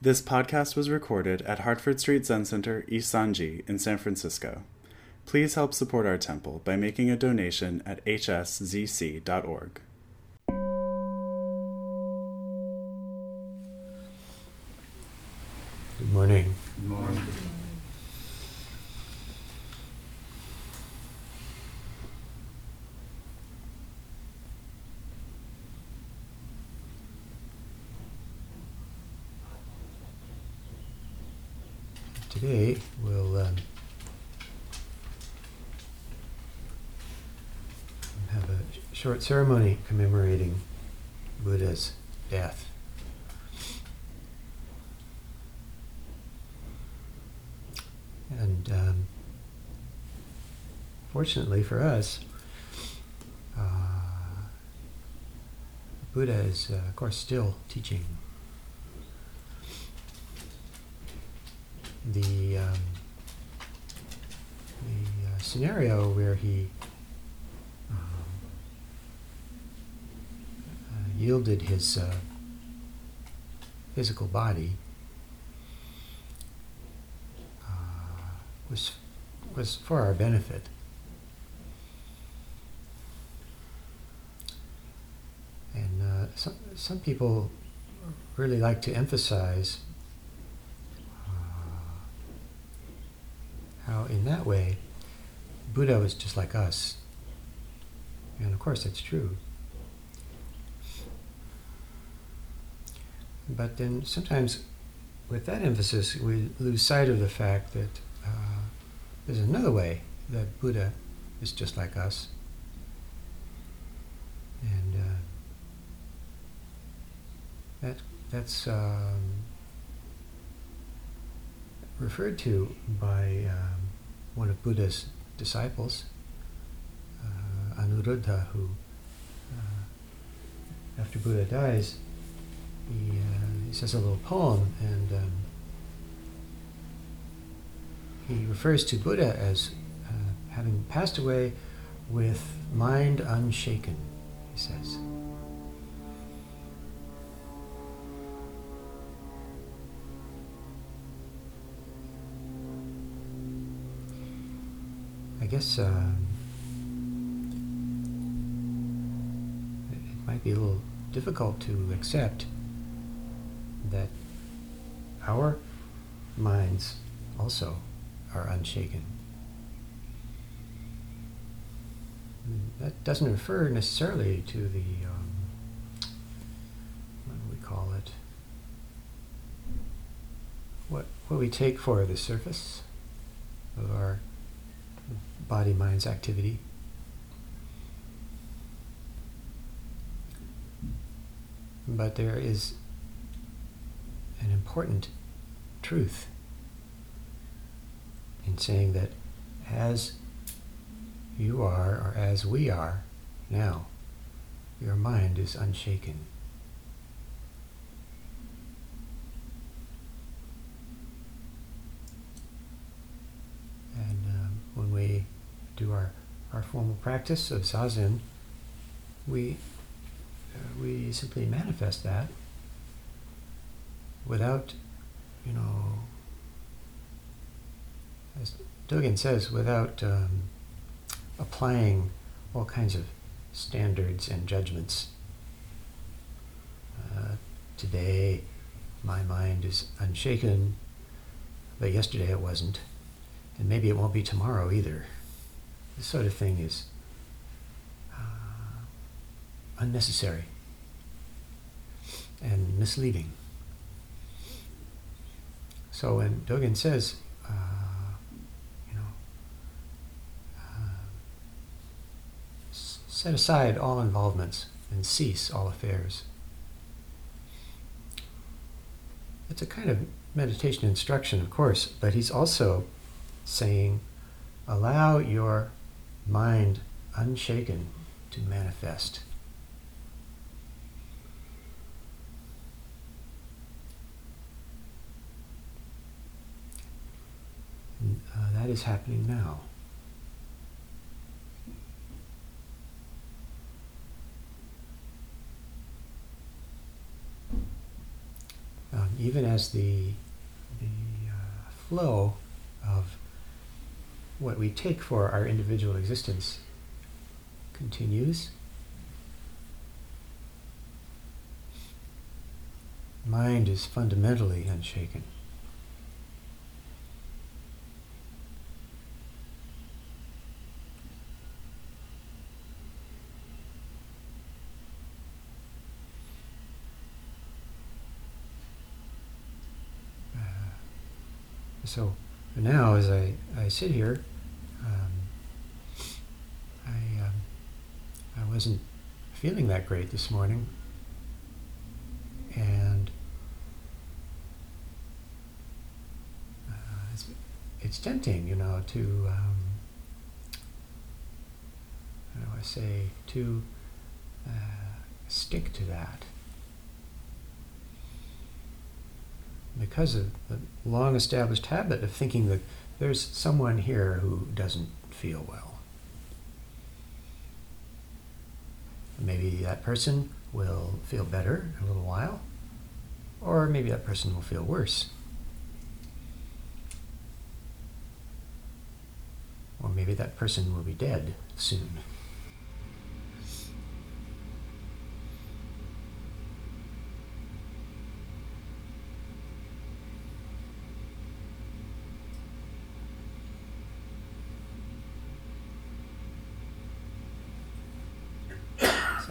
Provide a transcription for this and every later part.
This podcast was recorded at Hartford Street Zen Center, Issanji, in San Francisco. Please help support our temple by making a donation at hszc.org. Good morning. Good morning. Today we'll um, have a sh- short ceremony commemorating Buddha's death. And um, fortunately for us, uh, Buddha is, uh, of course, still teaching. The, um, the uh, scenario where he um, uh, yielded his uh, physical body uh, was was for our benefit. And uh, some some people really like to emphasize uh, how, in that way, Buddha was just like us. And of course, that's true. But then sometimes, with that emphasis, we lose sight of the fact that uh, there's another way that Buddha is just like us. And uh, that that's um, referred to by um, one of Buddha's disciples, uh, Anuruddha, who, uh, after Buddha dies, he, uh, he says a little poem, and um, he refers to Buddha as uh, having passed away with mind unshaken, he says. I guess uh, it might be a little difficult to accept that our minds also are unshaken. That doesn't refer necessarily to the, um, what do we call it? What, what we take for the surface of our body mind's activity. But there is an important truth in saying that as you are, or as we are now, your mind is unshaken. And um, when we do our, our formal practice of zazen, we, uh, we simply manifest that without, you know, as Dogen says, without um, applying all kinds of standards and judgments. Uh, today, my mind is unshaken, but yesterday it wasn't, and maybe it won't be tomorrow either. This sort of thing is uh, unnecessary and misleading. So when Dogen says, uh, you know, uh, set aside all involvements and cease all affairs, it's a kind of meditation instruction, of course, but he's also saying, allow your mind unshaken to manifest. And, uh, that is happening now. Um, even as the, the uh, flow of what we take for our individual existence continues, mind is fundamentally unshaken. So now, as I, I sit here, um, I, um, I wasn't feeling that great this morning. And uh, it's, it's tempting, you know, to, um, how do I say, to uh, stick to that. Because of the long established habit of thinking that there's someone here who doesn't feel well. Maybe that person will feel better in a little while, or maybe that person will feel worse. Or maybe that person will be dead soon.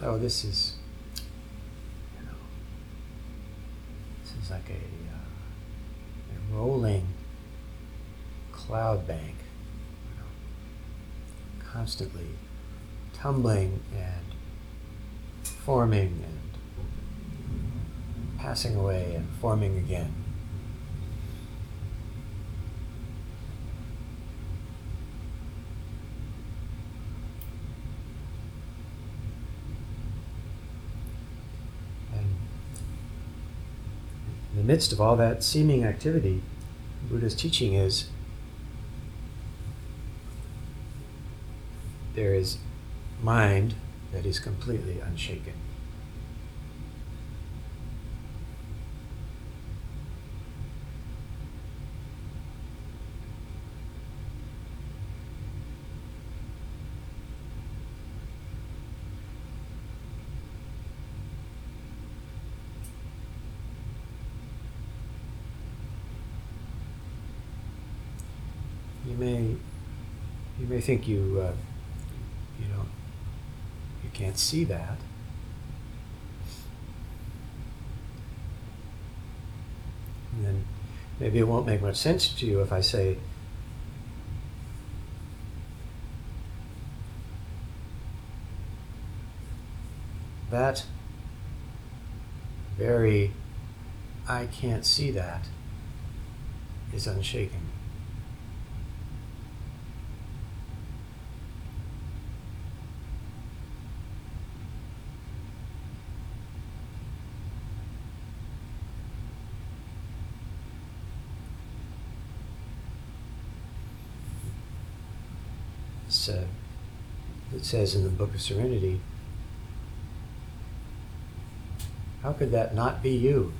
So this is, you know, this is like a, uh, a rolling cloud bank, you know, constantly tumbling and forming and passing away and forming again. And in the midst of all that seeming activity, Buddha's teaching is there is mind that is completely unshaken. You may, you may think you, uh, you know, you can't see that. And then maybe it won't make much sense to you if I say, that very, I can't see that, is unshaken. Uh, it says in the Book of Serenity, how could that not be you?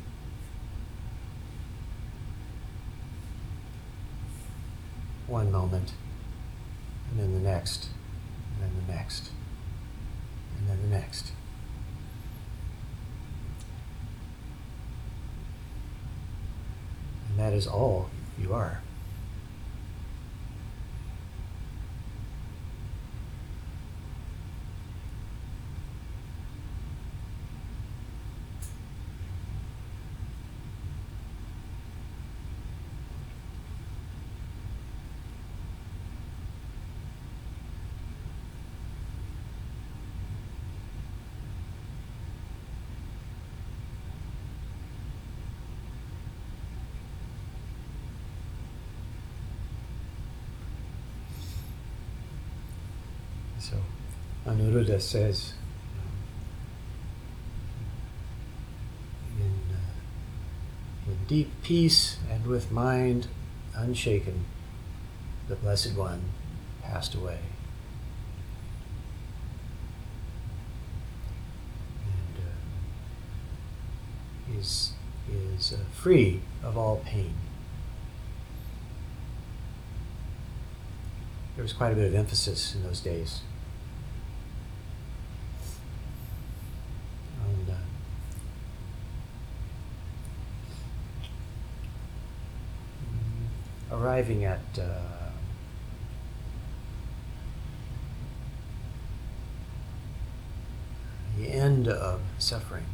One moment, and then the next, and then the next, and then the next. And that is all you are. So Anuruddha says in, uh, in deep peace and with mind unshaken, the Blessed One passed away. And uh, he's is uh, free of all pain. There was quite a bit of emphasis in those days on uh, mm, arriving at uh, the end of suffering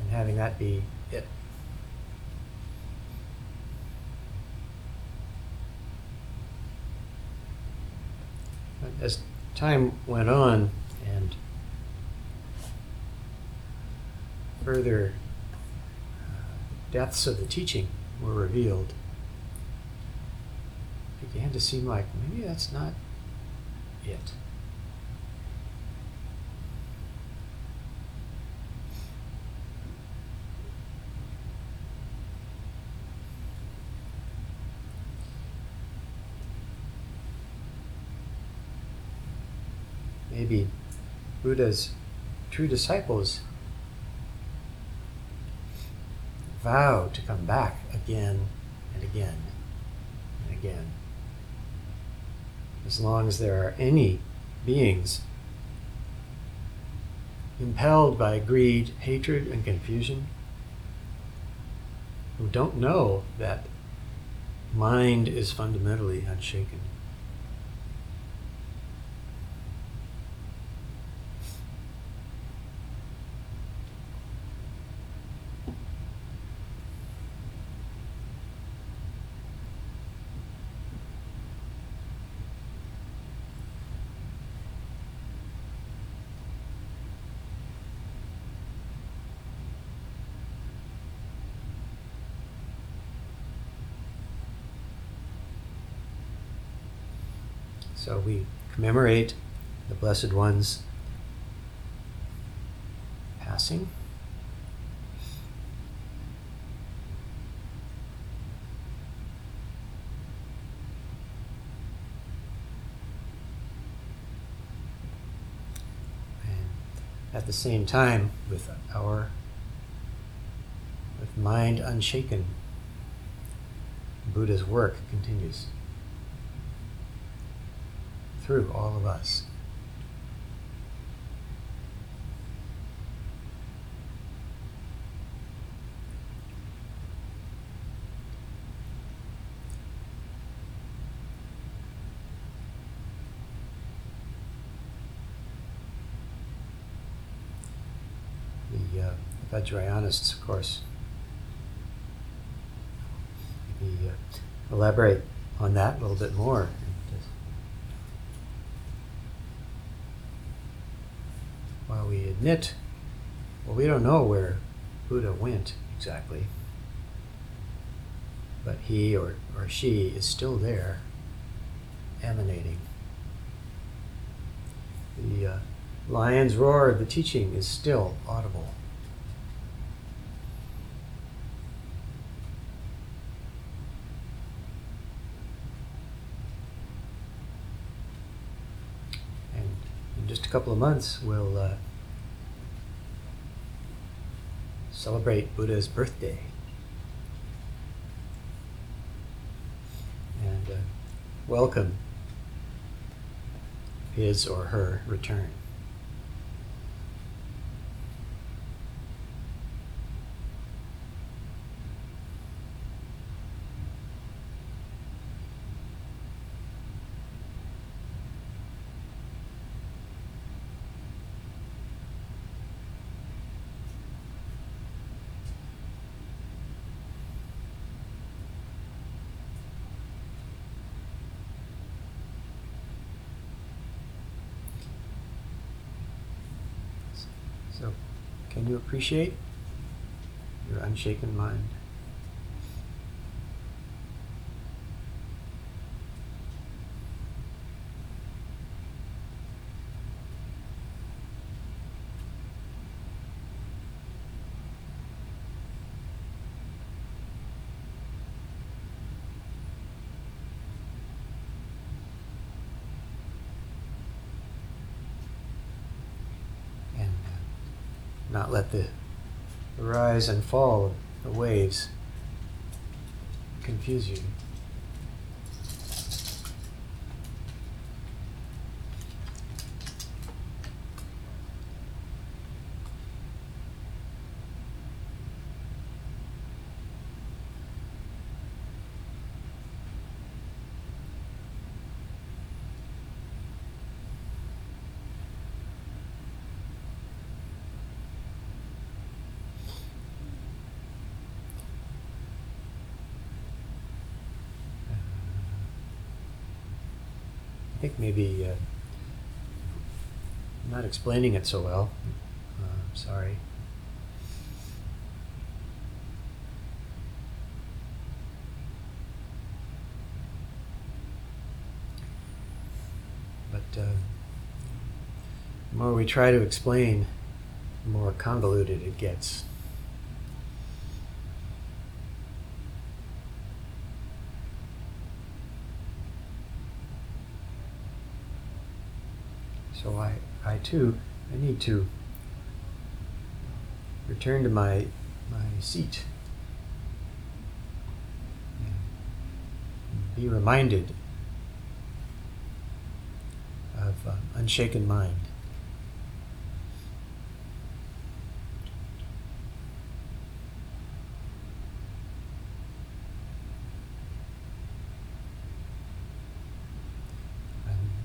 and having that be it. As time went on and further uh, depths of the teaching were revealed, began to seem like maybe that's not it. maybe Buddha's true disciples vow to come back again and again and again. As long as there are any beings impelled by greed, hatred, and confusion, who don't know that mind is fundamentally unshaken. So we commemorate the Blessed One's passing. At the same time, with our with mind unshaken, Buddha's work continues through all of us. The uh, Vajrayanists, of course, maybe uh, elaborate on that a little bit more. while we admit, well, we don't know where Buddha went exactly, but he or, or she is still there, emanating. The uh, lion's roar of the teaching is still audible. And in just a couple of months, we'll uh, celebrate Buddha's birthday. And uh, welcome his or her return. So, can you appreciate your unshaken mind? and uh, not let the rise and fall of the waves confuse you. I think maybe uh, I'm not explaining it so well. Uh, sorry. But uh, the more we try to explain, the more convoluted it gets. So I, I too, I need to return to my my seat and be reminded of uh, unshaken mind.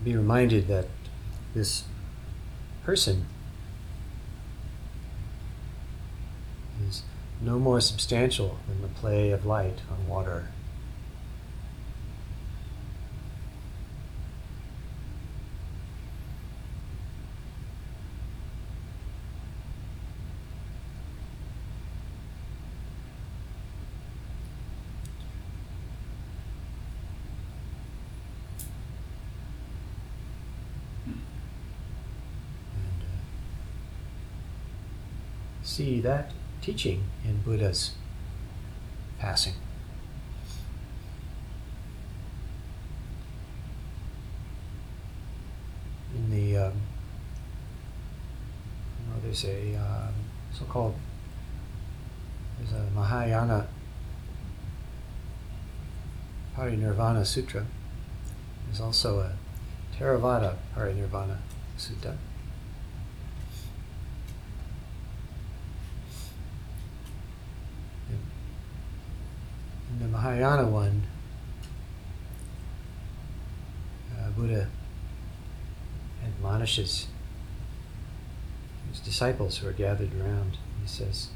Be reminded that this person is no more substantial than the play of light on water. and uh, see that teaching in Buddha's passing. In the, um, you know, there's a um, so-called there's a Mahayana Parinirvana Sutra. There's also a Theravada Parinirvana Sutta. In the Mahayana one, uh, Buddha admonishes his disciples who are gathered around. He says,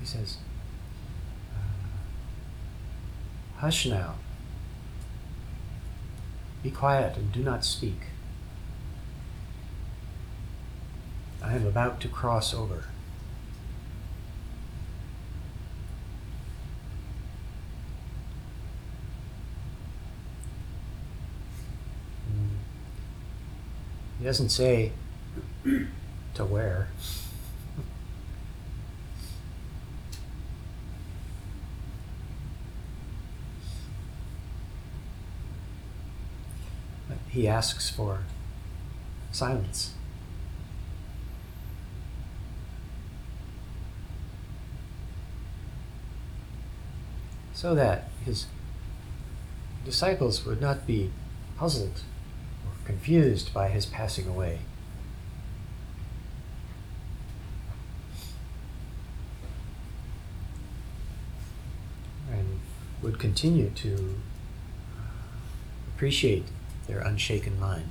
he says, uh, hush now. Be quiet and do not speak. I am about to cross over. He doesn't say to where. He asks for silence. So that his disciples would not be puzzled confused by his passing away. And would continue to uh, appreciate their unshaken mind.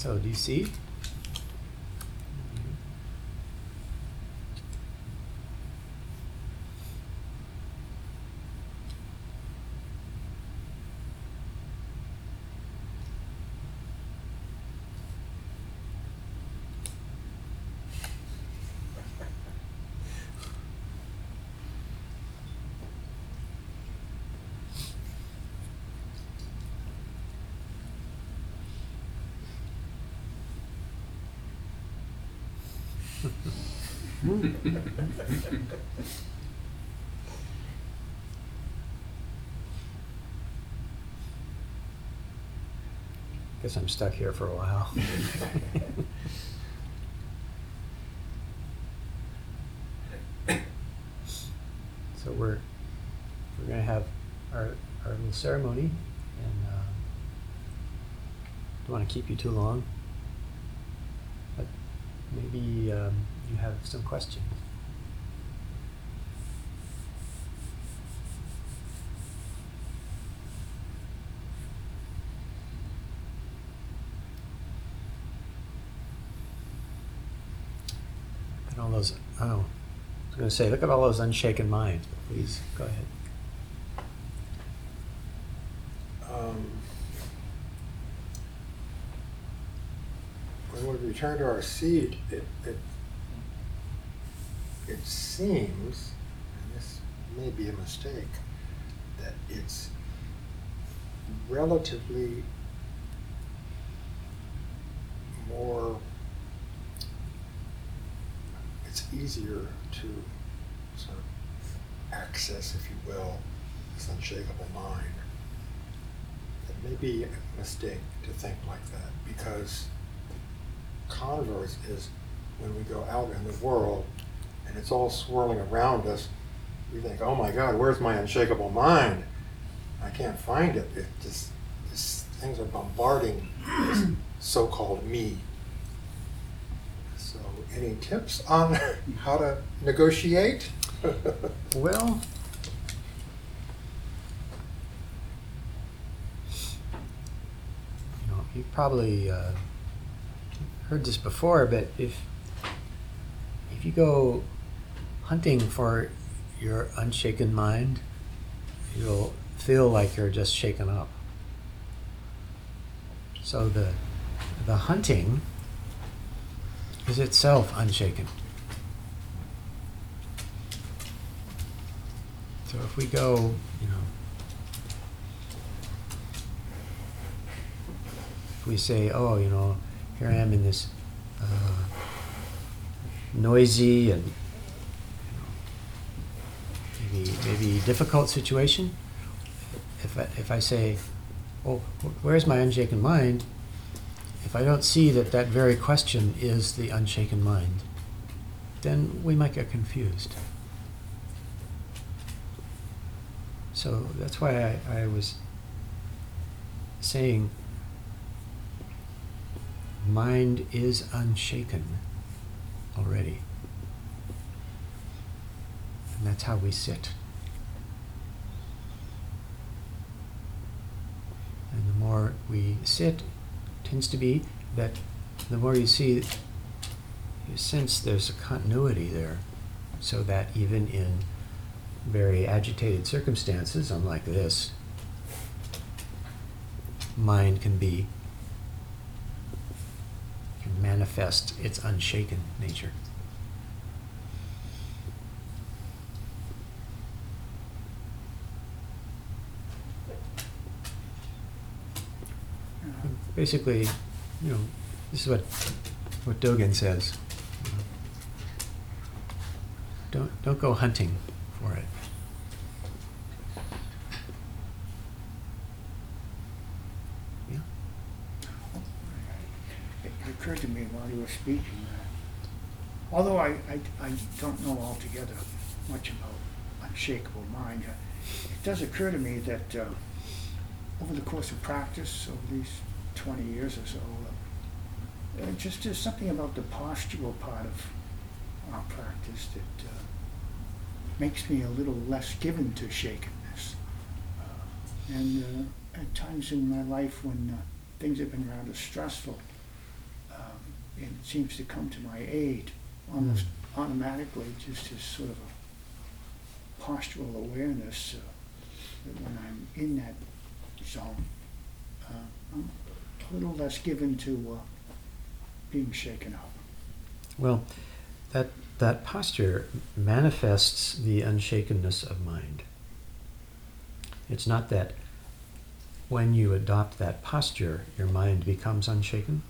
So, do you see? Guess I'm stuck here for a while. so we're we're gonna have our our little ceremony, and um, don't want to keep you too long, but maybe um, you have some questions. Look at all those. Oh, I was going to say, look at all those unshaken minds. Please go ahead. Um, we return to our seat, it, it, it seems, and this may be a mistake, that it's relatively more, it's easier to sort of access, if you will, this unshakable mind. It may be a mistake to think like that because converse is when we go out in the world and it's all swirling around us, we think, oh my God, where's my unshakable mind? I can't find it. It just, things are bombarding this so-called me. So, any tips on how to negotiate? Well, you know, you've probably uh, heard this before, but if if you go hunting for your unshaken mind, you'll feel like you're just shaken up. So the the hunting is itself unshaken. So if we go, you know, if we say, oh, you know, here I am in this uh, noisy and maybe maybe difficult situation, if I, if I say, oh, where's my unshaken mind? If I don't see that that very question is the unshaken mind, then we might get confused. So that's why I, I was saying mind is unshaken already. And that's how we sit. And the more we sit, tends to be that the more you see, you sense there's a continuity there, so that even in very agitated circumstances, unlike this, mind can be, manifest its unshaken nature. Basically, you know, this is what what Dogen says. Don't don't go hunting for it. Yeah. It it occurred to me while you were speaking that although I, I, I don't know altogether much about unshakable mind, uh, it does occur to me that uh, over the course of practice, over these 20 years or so, uh, uh, just there's something about the postural part of our practice that uh, makes me a little less given to shakenness. Uh, and at times in my life when things have been rather stressful, um, it seems to come to my aid almost automatically, just as sort of a postural awareness uh, that when I'm in that zone, uh, I'm a little less given to uh, being shaken up. Well, that that posture manifests the unshakenness of mind. It's not that when you adopt that posture, your mind becomes unshaken.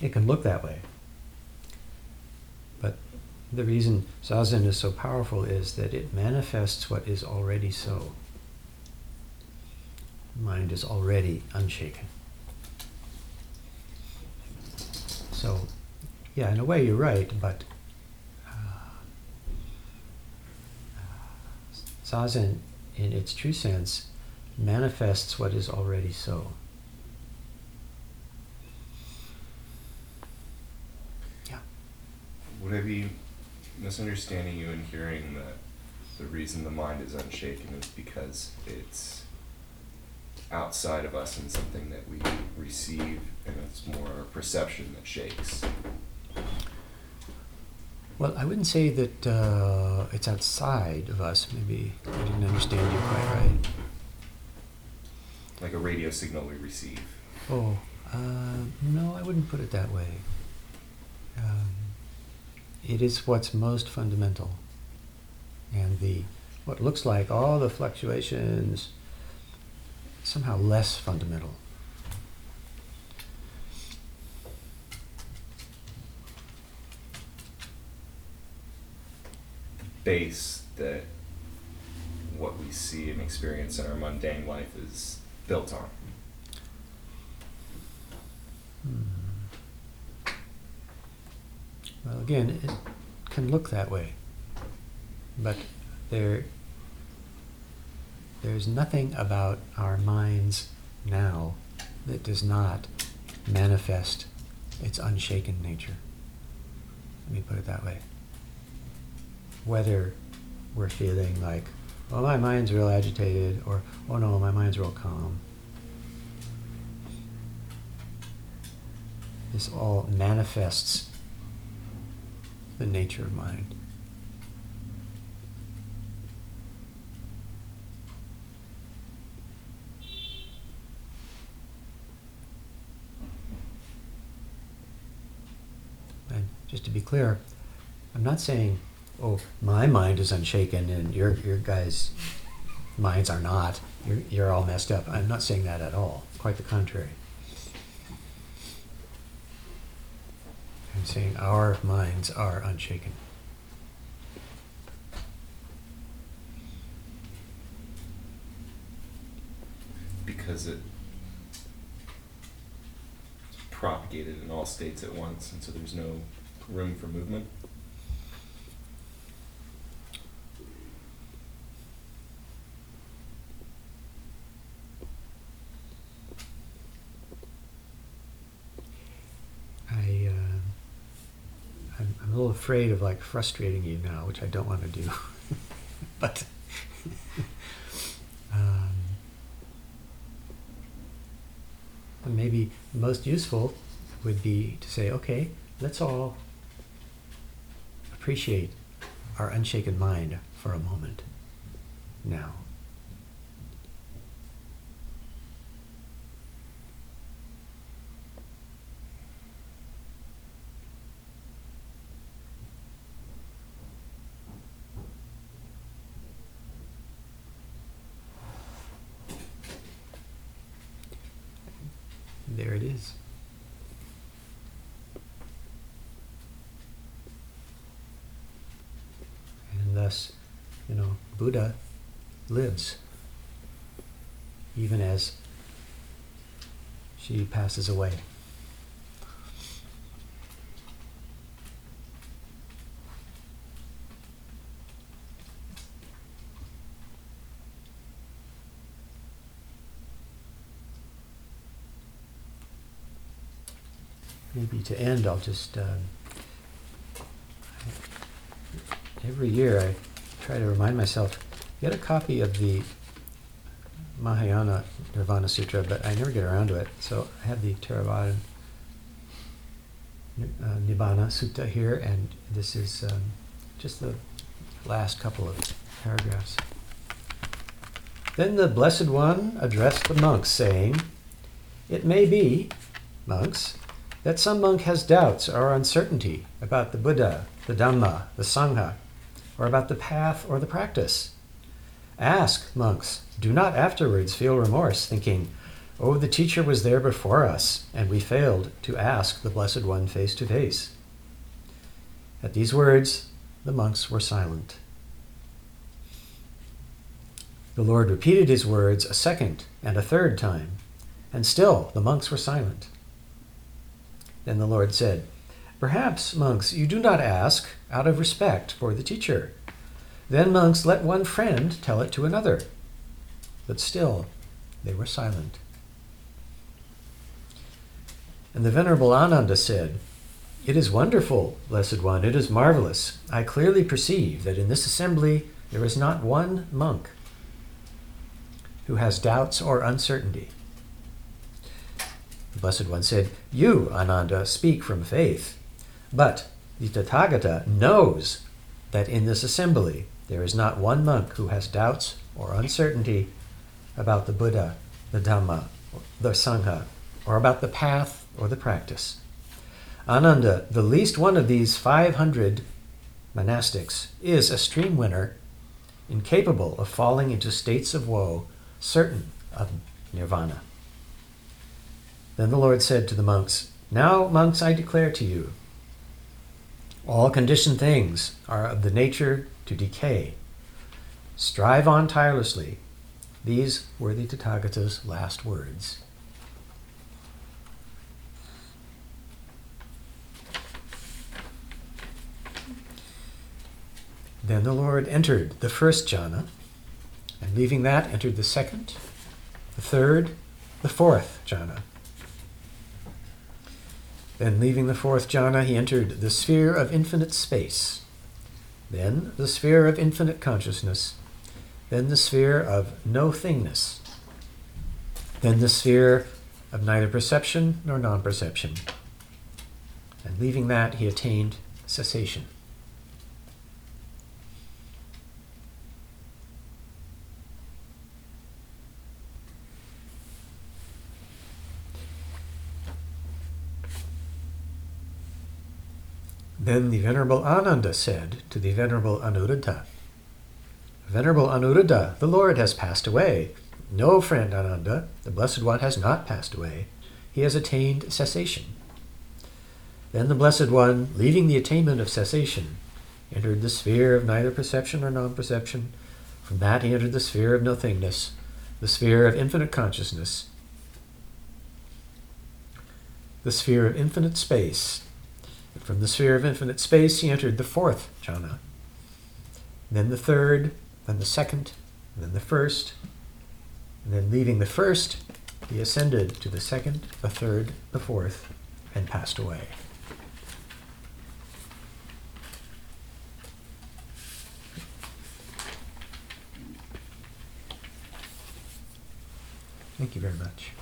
It can look that way. But the reason Zazen is so powerful is that it manifests what is already so. Mind is already unshaken. So, yeah, in a way you're right, but uh, Zazen, in its true sense, manifests what is already so. Yeah. Would I be misunderstanding you and hearing that the reason the mind is unshaken is because it's outside of us and something that we receive, and it's more our perception that shakes? Well, I wouldn't say that uh, it's outside of us. Maybe I didn't understand you quite right. Like a radio signal we receive. Oh, uh, no, I wouldn't put it that way. Um, it is what's most fundamental, and the what looks like all the fluctuations somehow less fundamental. base that what we see and experience in our mundane life is built on. Hmm. Well, again, it can look that way, but there, there's nothing about our minds now that does not manifest its unshaken nature. Let me put it that way. Whether we're feeling like, oh, my mind's real agitated, or oh no, my mind's real calm. This all manifests the nature of mind. And just to be clear, I'm not saying, oh, my mind is unshaken and your, your guys' minds are not. You're, you're all messed up. I'm not saying that at all. Quite the contrary. Saying our minds are unshaken. because it propagated in all states at once, and so there's no room for movement. I, uh, I'm, I'm a little afraid of like frustrating you now, which I don't want to do. but um, maybe most useful would be to say, okay, let's all appreciate our unshaken mind for a moment now. There it is. And thus, you know, Buddha lives even as she passes away. Maybe to end, I'll just. Um, every year I try to remind myself get a copy of the Mahayana Nirvana Sutra, but I never get around to it. So I have the Theravada uh, Nibbana Sutta here, and this is um, just the last couple of paragraphs. Then the Blessed One addressed the monks, saying, It may be, monks, that some monk has doubts or uncertainty about the Buddha, the Dhamma, the Sangha, or about the path or the practice. Ask, monks. Do not afterwards feel remorse, thinking, Oh, the teacher was there before us, and we failed to ask the Blessed One face to face. At these words, the monks were silent. The Lord repeated his words a second and a third time, and still the monks were silent. Then the Lord said, Perhaps, monks, you do not ask out of respect for the teacher. Then, monks, let one friend tell it to another. But still they were silent. And the Venerable Ananda said, It is wonderful, Blessed One, it is marvelous. I clearly perceive that in this assembly there is not one monk who has doubts or uncertainty. The Blessed One said, You, Ananda, speak from faith, but the Tathagata knows that in this assembly there is not one monk who has doubts or uncertainty about the Buddha, the Dhamma, the Sangha, or about the path or the practice. Ananda, the least one of these 500 monastics, is a stream winner, incapable of falling into states of woe, certain of nirvana. Then the Lord said to the monks, Now, monks, I declare to you, all conditioned things are of the nature to decay. Strive on tirelessly. These were the Tathagata's last words. Then the Lord entered the first jhana, and leaving that, entered the second, the third, the fourth jhana. Then, leaving the fourth jhana, he entered the sphere of infinite space, then the sphere of infinite consciousness, then the sphere of no thingness, then the sphere of neither perception nor non perception. And leaving that, he attained cessation. Then the Venerable Ananda said to the Venerable Anuruddha, Venerable Anuruddha, the Lord has passed away. No, friend Ananda, the Blessed One has not passed away. He has attained cessation. Then the Blessed One, leaving the attainment of cessation, entered the sphere of neither perception nor non perception. From that he entered the sphere of nothingness, the sphere of infinite consciousness, the sphere of infinite space, and from the sphere of infinite space, he entered the fourth jhana, then the third, then the second, then the first, and then leaving the first, he ascended to the second, the third, the fourth, and passed away. Thank you very much.